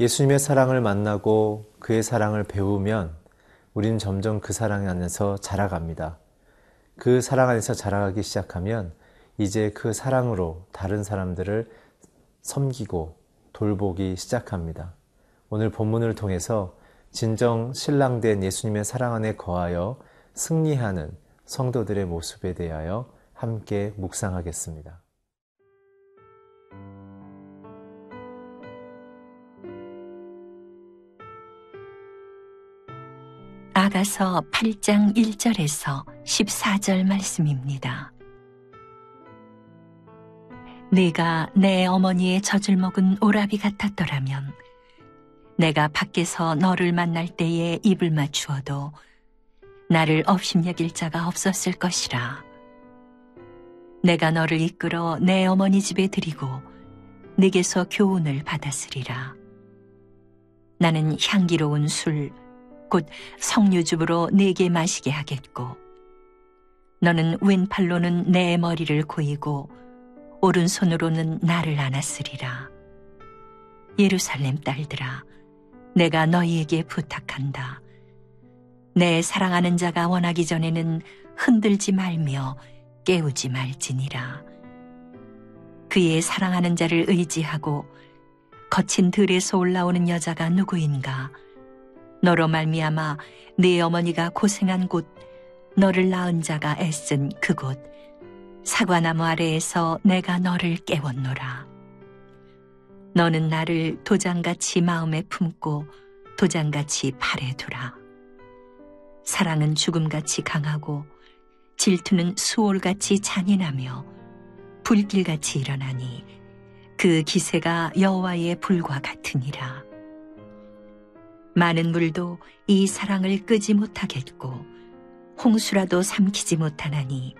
예수님의 사랑을 만나고 그의 사랑을 배우면 우리는 점점 그 사랑 안에서 자라갑니다. 그 사랑 안에서 자라가기 시작하면 이제 그 사랑으로 다른 사람들을 섬기고 돌보기 시작합니다. 오늘 본문을 통해서 진정 신랑된 예수님의 사랑 안에 거하여 승리하는 성도들의 모습에 대하여 함께 묵상하겠습니다. 아가서 8장 1절에서 14절 말씀입니다. 내가 내 어머니의 젖을 먹은 오라비 같았더라면 내가 밖에서 너를 만날 때에 입을 맞추어도 나를 업심여길 자가 없었을 것이라. 내가 너를 이끌어 내 어머니 집에 드리고 내게서 교훈을 받았으리라. 나는 향기로운 술, 곧 성류즙으로 내게 마시게 하겠고, 너는 왼팔로는 내 머리를 고이고, 오른손으로는 나를 안았으리라. 예루살렘 딸들아, 내가 너희에게 부탁한다. 내 사랑하는 자가 원하기 전에는 흔들지 말며 깨우지 말지니라. 그의 사랑하는 자를 의지하고 거친 들에서 올라오는 여자가 누구인가? 너로 말미암아 네 어머니가 고생한 곳, 너를 낳은 자가 애쓴 그곳, 사과나무 아래에서 내가 너를 깨웠노라. 너는 나를 도장같이 마음에 품고 도장같이 팔에 두라. 사랑은 죽음같이 강하고 질투는 수월같이 잔인하며 불길같이 일어나니 그 기세가 여호와의 불과 같으니라. 많은 물도 이 사랑을 끄지 못하겠고 홍수라도 삼키지 못하나니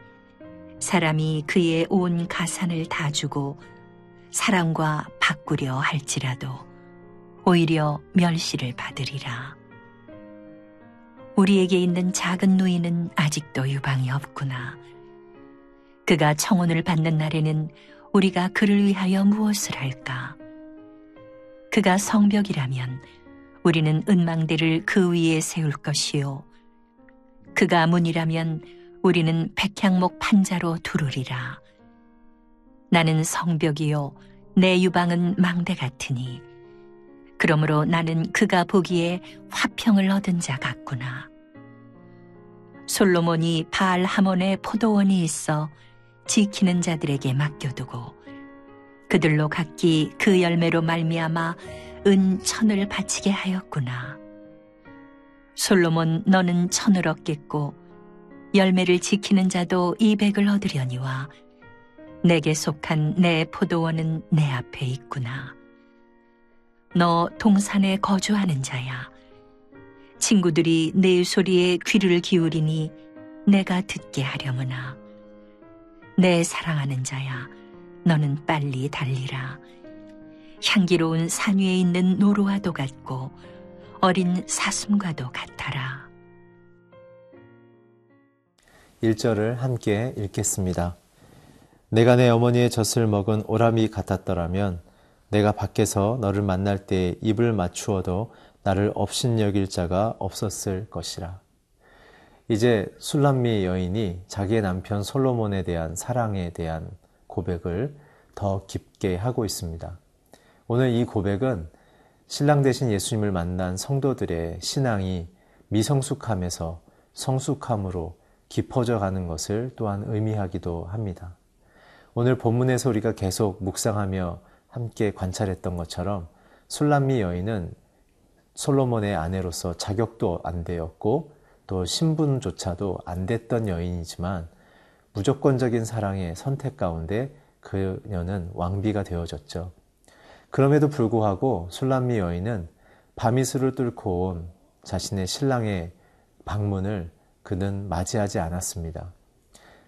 사람이 그의 온 가산을 다 주고 사랑과 바꾸려 할지라도 오히려 멸시를 받으리라. 우리에게 있는 작은 누이는 아직도 유방이 없구나. 그가 청혼을 받는 날에는 우리가 그를 위하여 무엇을 할까? 그가 성벽이라면 우리는 은망대를 그 위에 세울 것이요. 그가 문이라면 우리는 백향목 판자로 두르리라. 나는 성벽이요. 내 유방은 망대 같으니. 그러므로 나는 그가 보기에 화평을 얻은 자 같구나. 솔로몬이 바알 하몬의 포도원이 있어 지키는 자들에게 맡겨두고 그들로 각기 그 열매로 말미암아 은 천을 바치게 하였구나. 솔로몬 너는 천을 얻겠고 열매를 지키는 자도 이백을 얻으려니와 내게 속한 내 포도원은 내 앞에 있구나. 너 동산에 거주하는 자야. 친구들이 내 소리에 귀를 기울이니 내가 듣게 하려무나. 내 사랑하는 자야, 너는 빨리 달리라. 향기로운 산 위에 있는 노루와도 같고 어린 사슴과도 같아라. 1절을 함께 읽겠습니다. 내가 내 어머니의 젖을 먹은 오람이 같았더라면 내가 밖에서 너를 만날 때 입을 맞추어도 나를 업신여길 자가 없었을 것이라. 이제 술람미 여인이 자기의 남편 솔로몬에 대한 사랑에 대한 고백을 더 깊게 하고 있습니다. 오늘 이 고백은 신랑 대신 예수님을 만난 성도들의 신앙이 미성숙함에서 성숙함으로 깊어져 가는 것을 또한 의미하기도 합니다. 오늘 본문에서 우리가 계속 묵상하며 함께 관찰했던 것처럼 술람미 여인은 솔로몬의 아내로서 자격도 안 되었고 또 신분조차도 안 됐던 여인이지만 무조건적인 사랑의 선택 가운데 그녀는 왕비가 되어졌죠. 그럼에도 불구하고 술람미 여인은 바미스를 뚫고 온 자신의 신랑의 방문을 그는 맞이하지 않았습니다.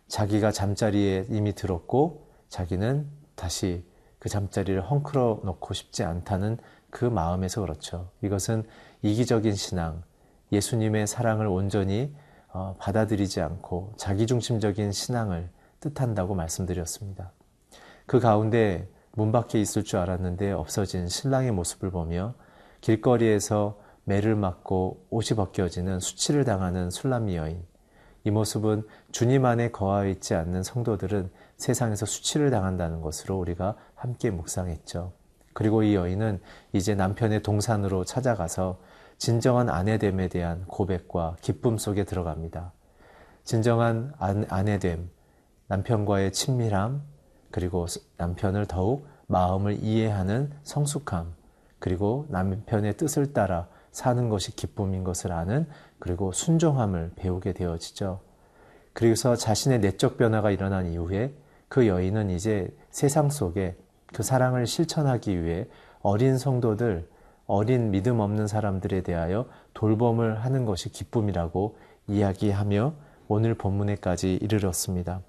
자기가 잠자리에 이미 들었고 자기는 다시 그 잠자리를 헝클어 놓고 싶지 않다는 그 마음에서 그렇죠. 이것은 이기적인 신앙, 예수님의 사랑을 온전히 어, 받아들이지 않고 자기중심적인 신앙을 뜻한다고 말씀드렸습니다. 그 가운데 문 밖에 있을 줄 알았는데 없어진 신랑의 모습을 보며 길거리에서 매를 맞고 옷이 벗겨지는 수치를 당하는 술람미 여인. 이 모습은 주님 안에 거하여 있지 않는 성도들은 세상에서 수치를 당한다는 것으로 우리가 함께 묵상했죠. 그리고 이 여인은 이제 남편의 동산으로 찾아가서 진정한 아내됨에 대한 고백과 기쁨 속에 들어갑니다. 진정한 아내됨, 남편과의 친밀함, 그리고 남편을 더욱 마음을 이해하는 성숙함, 그리고 남편의 뜻을 따라 사는 것이 기쁨인 것을 아는 그리고 순종함을 배우게 되어지죠. 그래서 자신의 내적 변화가 일어난 이후에 그 여인은 이제 세상 속에 그 사랑을 실천하기 위해 어린 성도들, 어린 믿음 없는 사람들에 대하여 돌봄을 하는 것이 기쁨이라고 이야기하며 오늘 본문에까지 이르렀습니다.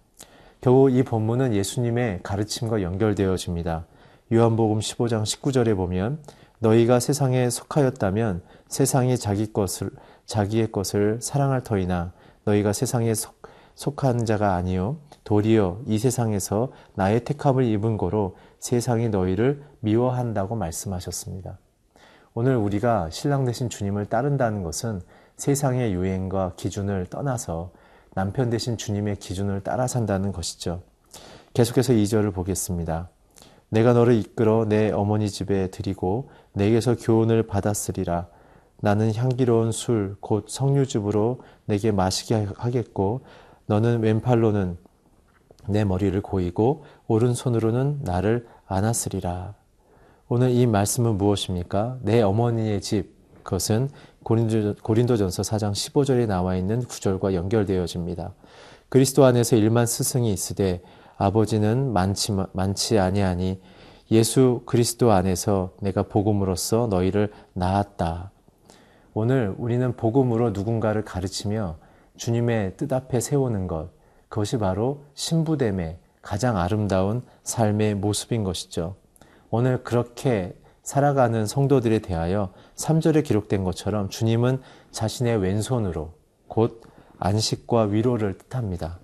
겨우 이 본문은 예수님의 가르침과 연결되어집니다. 요한복음 15장 19절에 보면 너희가 세상에 속하였다면 세상이 자기 것을 자기의 것을 사랑할 터이나 너희가 세상에 속, 속한 자가 아니요 도리어 이 세상에서 나의 택함을 입은 거로 세상이 너희를 미워한다고 말씀하셨습니다. 오늘 우리가 신랑 되신 주님을 따른다는 것은 세상의 유행과 기준을 떠나서 남편 되신 주님의 기준을 따라 산다는 것이죠. 계속해서 2절을 보겠습니다. 내가 너를 이끌어 내 어머니 집에 드리고 내게서 교훈을 받았으리라. 나는 향기로운 술, 곧 석류즙으로 내게 마시게 하겠고, 너는 왼팔로는 내 머리를 고이고, 오른손으로는 나를 안았으리라. 오늘 이 말씀은 무엇입니까? 내 어머니의 집, 그것은 고린도, 전서 4장 15절에 나와 있는 구절과 연결되어집니다. 그리스도 안에서 일만 스승이 있으되 아버지는 많지, 많지 아니하니 예수 그리스도 안에서 내가 복음으로써 너희를 낳았다. 오늘 우리는 복음으로 누군가를 가르치며 주님의 뜻 앞에 세우는 것, 그것이 바로 신부됨의 가장 아름다운 삶의 모습인 것이죠. 오늘 그렇게 살아가는 성도들에 대하여 3절에 기록된 것처럼 주님은 자신의 왼손으로 곧 안식과 위로를 뜻합니다.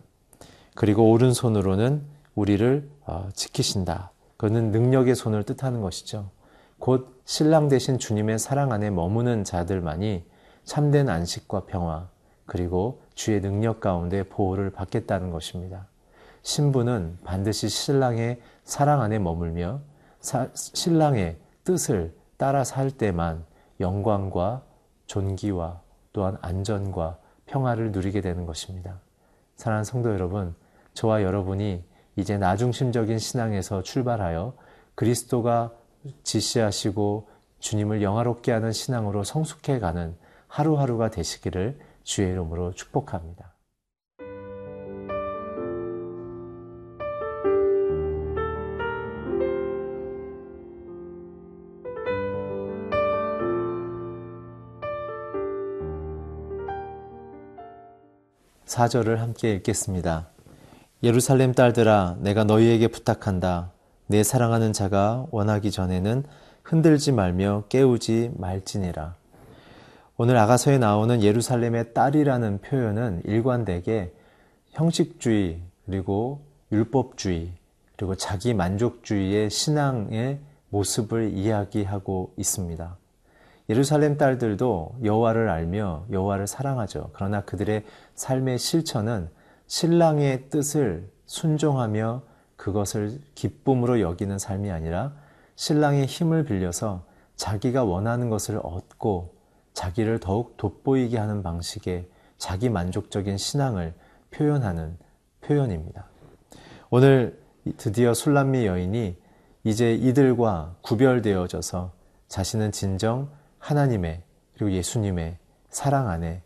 그리고 오른손으로는 우리를 어, 지키신다. 그는 능력의 손을 뜻하는 것이죠. 곧 신랑 대신 주님의 사랑 안에 머무는 자들만이 참된 안식과 평화, 그리고 주의 능력 가운데 보호를 받겠다는 것입니다. 신부는 반드시 신랑의 사랑 안에 머물며 사, 신랑의 뜻을 따라 살 때만 영광과 존귀와 또한 안전과 평화를 누리게 되는 것입니다. 사랑하는 성도 여러분, 저와 여러분이 이제 나중심적인 신앙에서 출발하여 그리스도가 지시하시고 주님을 영화롭게 하는 신앙으로 성숙해 가는 하루하루가 되시기를 주의 이름으로 축복합니다. 사절을 함께 읽겠습니다. 예루살렘 딸들아 내가 너희에게 부탁한다. 내 사랑하는 자가 원하기 전에는 흔들지 말며 깨우지 말지니라. 오늘 아가서에 나오는 예루살렘의 딸이라는 표현은 일관되게 형식주의 그리고 율법주의 그리고 자기 만족주의의 신앙의 모습을 이야기하고 있습니다. 예루살렘 딸들도 여호와를 알며 여호와를 사랑하죠. 그러나 그들의 삶의 실천은 신랑의 뜻을 순종하며 그것을 기쁨으로 여기는 삶이 아니라 신랑의 힘을 빌려서 자기가 원하는 것을 얻고 자기를 더욱 돋보이게 하는 방식의 자기 만족적인 신앙을 표현하는 표현입니다. 오늘 드디어 술람미 여인이 이제 이들과 구별되어져서 자신은 진정 하나님의 그리고 예수님의 사랑 안에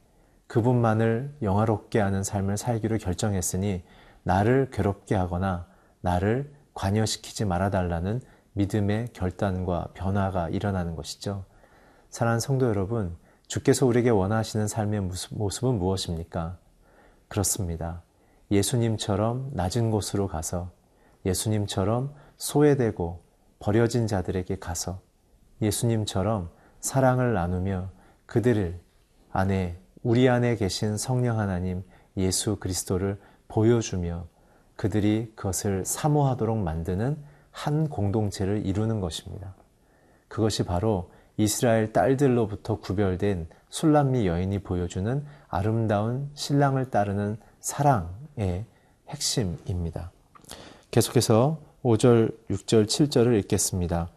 그분만을 영화롭게 하는 삶을 살기로 결정했으니 나를 괴롭게 하거나 나를 관여시키지 말아달라는 믿음의 결단과 변화가 일어나는 것이죠. 사랑하는 성도 여러분, 주께서 우리에게 원하시는 삶의 모습은 무엇입니까? 그렇습니다. 예수님처럼 낮은 곳으로 가서 예수님처럼 소외되고 버려진 자들에게 가서 예수님처럼 사랑을 나누며 그들을 안에 우리 안에 계신 성령 하나님 예수 그리스도를 보여주며 그들이 그것을 사모하도록 만드는 한 공동체를 이루는 것입니다. 그것이 바로 이스라엘 딸들로부터 구별된 술람미 여인이 보여주는 아름다운 신랑을 따르는 사랑의 핵심입니다. 계속해서 5절, 6절, 7절을 읽겠습니다.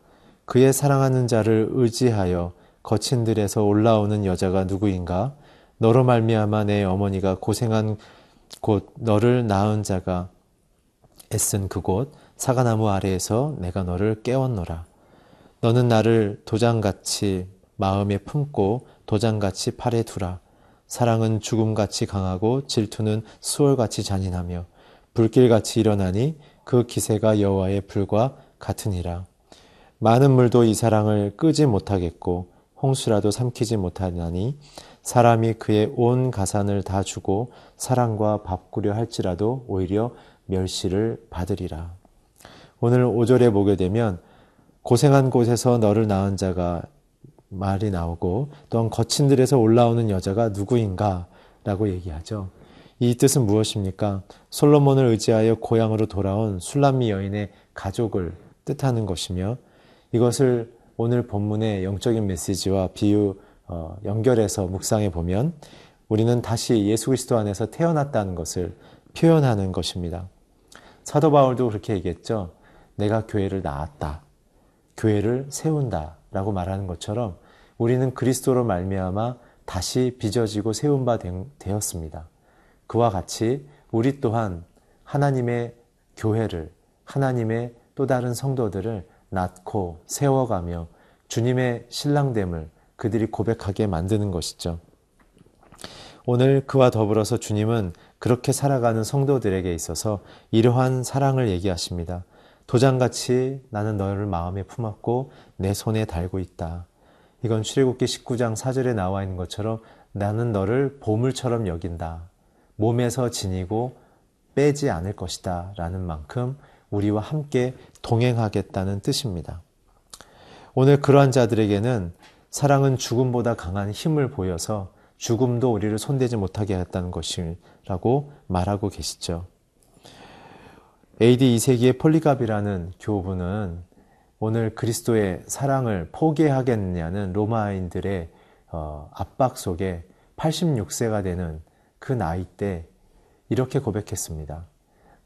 그의 사랑하는 자를 의지하여 거친 들에서 올라오는 여자가 누구인가? 너로 말미암아 내 어머니가 고생한 곳 너를 낳은 자가 애쓴 그곳 사과나무 아래에서 내가 너를 깨웠노라. 너는 나를 도장같이 마음에 품고 도장같이 팔에 두라. 사랑은 죽음같이 강하고 질투는 수월같이 잔인하며 불길같이 일어나니 그 기세가 여호와의 불과 같으니라. 많은 물도 이 사랑을 끄지 못하겠고 홍수라도 삼키지 못하나니 사람이 그의 온 가산을 다 주고 사랑과 바꾸려 할지라도 오히려 멸시를 받으리라. 오늘 5절에 보게 되면 고생한 곳에서 너를 낳은 자가 말이 나오고 또한 거친 들에서 올라오는 여자가 누구인가 라고 얘기하죠. 이 뜻은 무엇입니까? 솔로몬을 의지하여 고향으로 돌아온 술람미 여인의 가족을 뜻하는 것이며 이것을 오늘 본문의 영적인 메시지와 비유 어, 연결해서 묵상해 보면 우리는 다시 예수 그리스도 안에서 태어났다는 것을 표현하는 것입니다. 사도 바울도 그렇게 얘기했죠. 내가 교회를 낳았다. 교회를 세운다. 라고 말하는 것처럼 우리는 그리스도로 말미암아 다시 빚어지고 세운 바 되었습니다. 그와 같이 우리 또한 하나님의 교회를 하나님의 또 다른 성도들을 낳고 세워가며 주님의 신랑됨을 그들이 고백하게 만드는 것이죠. 오늘 그와 더불어서 주님은 그렇게 살아가는 성도들에게 있어서 이러한 사랑을 얘기하십니다. 도장같이 나는 너를 마음에 품었고 내 손에 달고 있다. 이건 출애굽기 19장 4절에 나와 있는 것처럼 나는 너를 보물처럼 여긴다. 몸에서 지니고 빼지 않을 것이다. 라는 만큼 우리와 함께 동행하겠다는 뜻입니다. 오늘 그러한 자들에게는 사랑은 죽음보다 강한 힘을 보여서 죽음도 우리를 손대지 못하게 했다는 것이라고 말하고 계시죠. AD 2세기의 폴리갑이라는 교부는 오늘 그리스도의 사랑을 포기하겠느냐는 로마인들의 어, 압박 속에 86세가 되는 그 나이 때 이렇게 고백했습니다.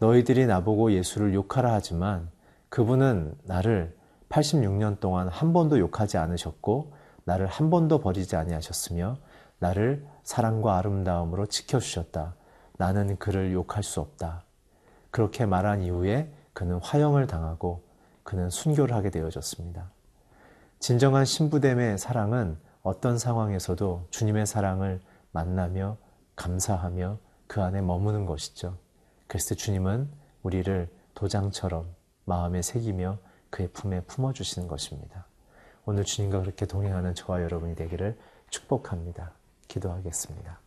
너희들이 나보고 예수를 욕하라 하지만 그분은 나를 86년 동안 한 번도 욕하지 않으셨고 나를 한 번도 버리지 아니하셨으며 나를 사랑과 아름다움으로 지켜주셨다. 나는 그를 욕할 수 없다. 그렇게 말한 이후에 그는 화형을 당하고 그는 순교를 하게 되어졌습니다. 진정한 신부됨의 사랑은 어떤 상황에서도 주님의 사랑을 만나며 감사하며 그 안에 머무는 것이죠. 그래서 주님은 우리를 도장처럼 마음에 새기며 그의 품에 품어주시는 것입니다. 오늘 주님과 그렇게 동행하는 저와 여러분이 되기를 축복합니다. 기도하겠습니다.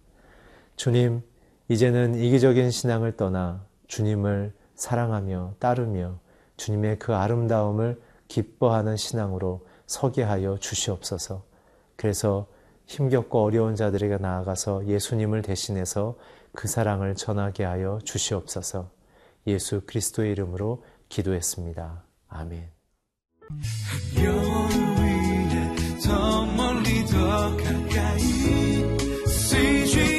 주님, 이제는 이기적인 신앙을 떠나 주님을 사랑하며 따르며 주님의 그 아름다움을 기뻐하는 신앙으로 서게 하여 주시옵소서. 그래서 힘겹고 어려운 자들에게 나아가서 예수님을 대신해서 그 사랑을 전하게 하여 주시옵소서 예수 그리스도의 이름으로 기도했습니다. 아멘. 더 멀리 더 가까이 CG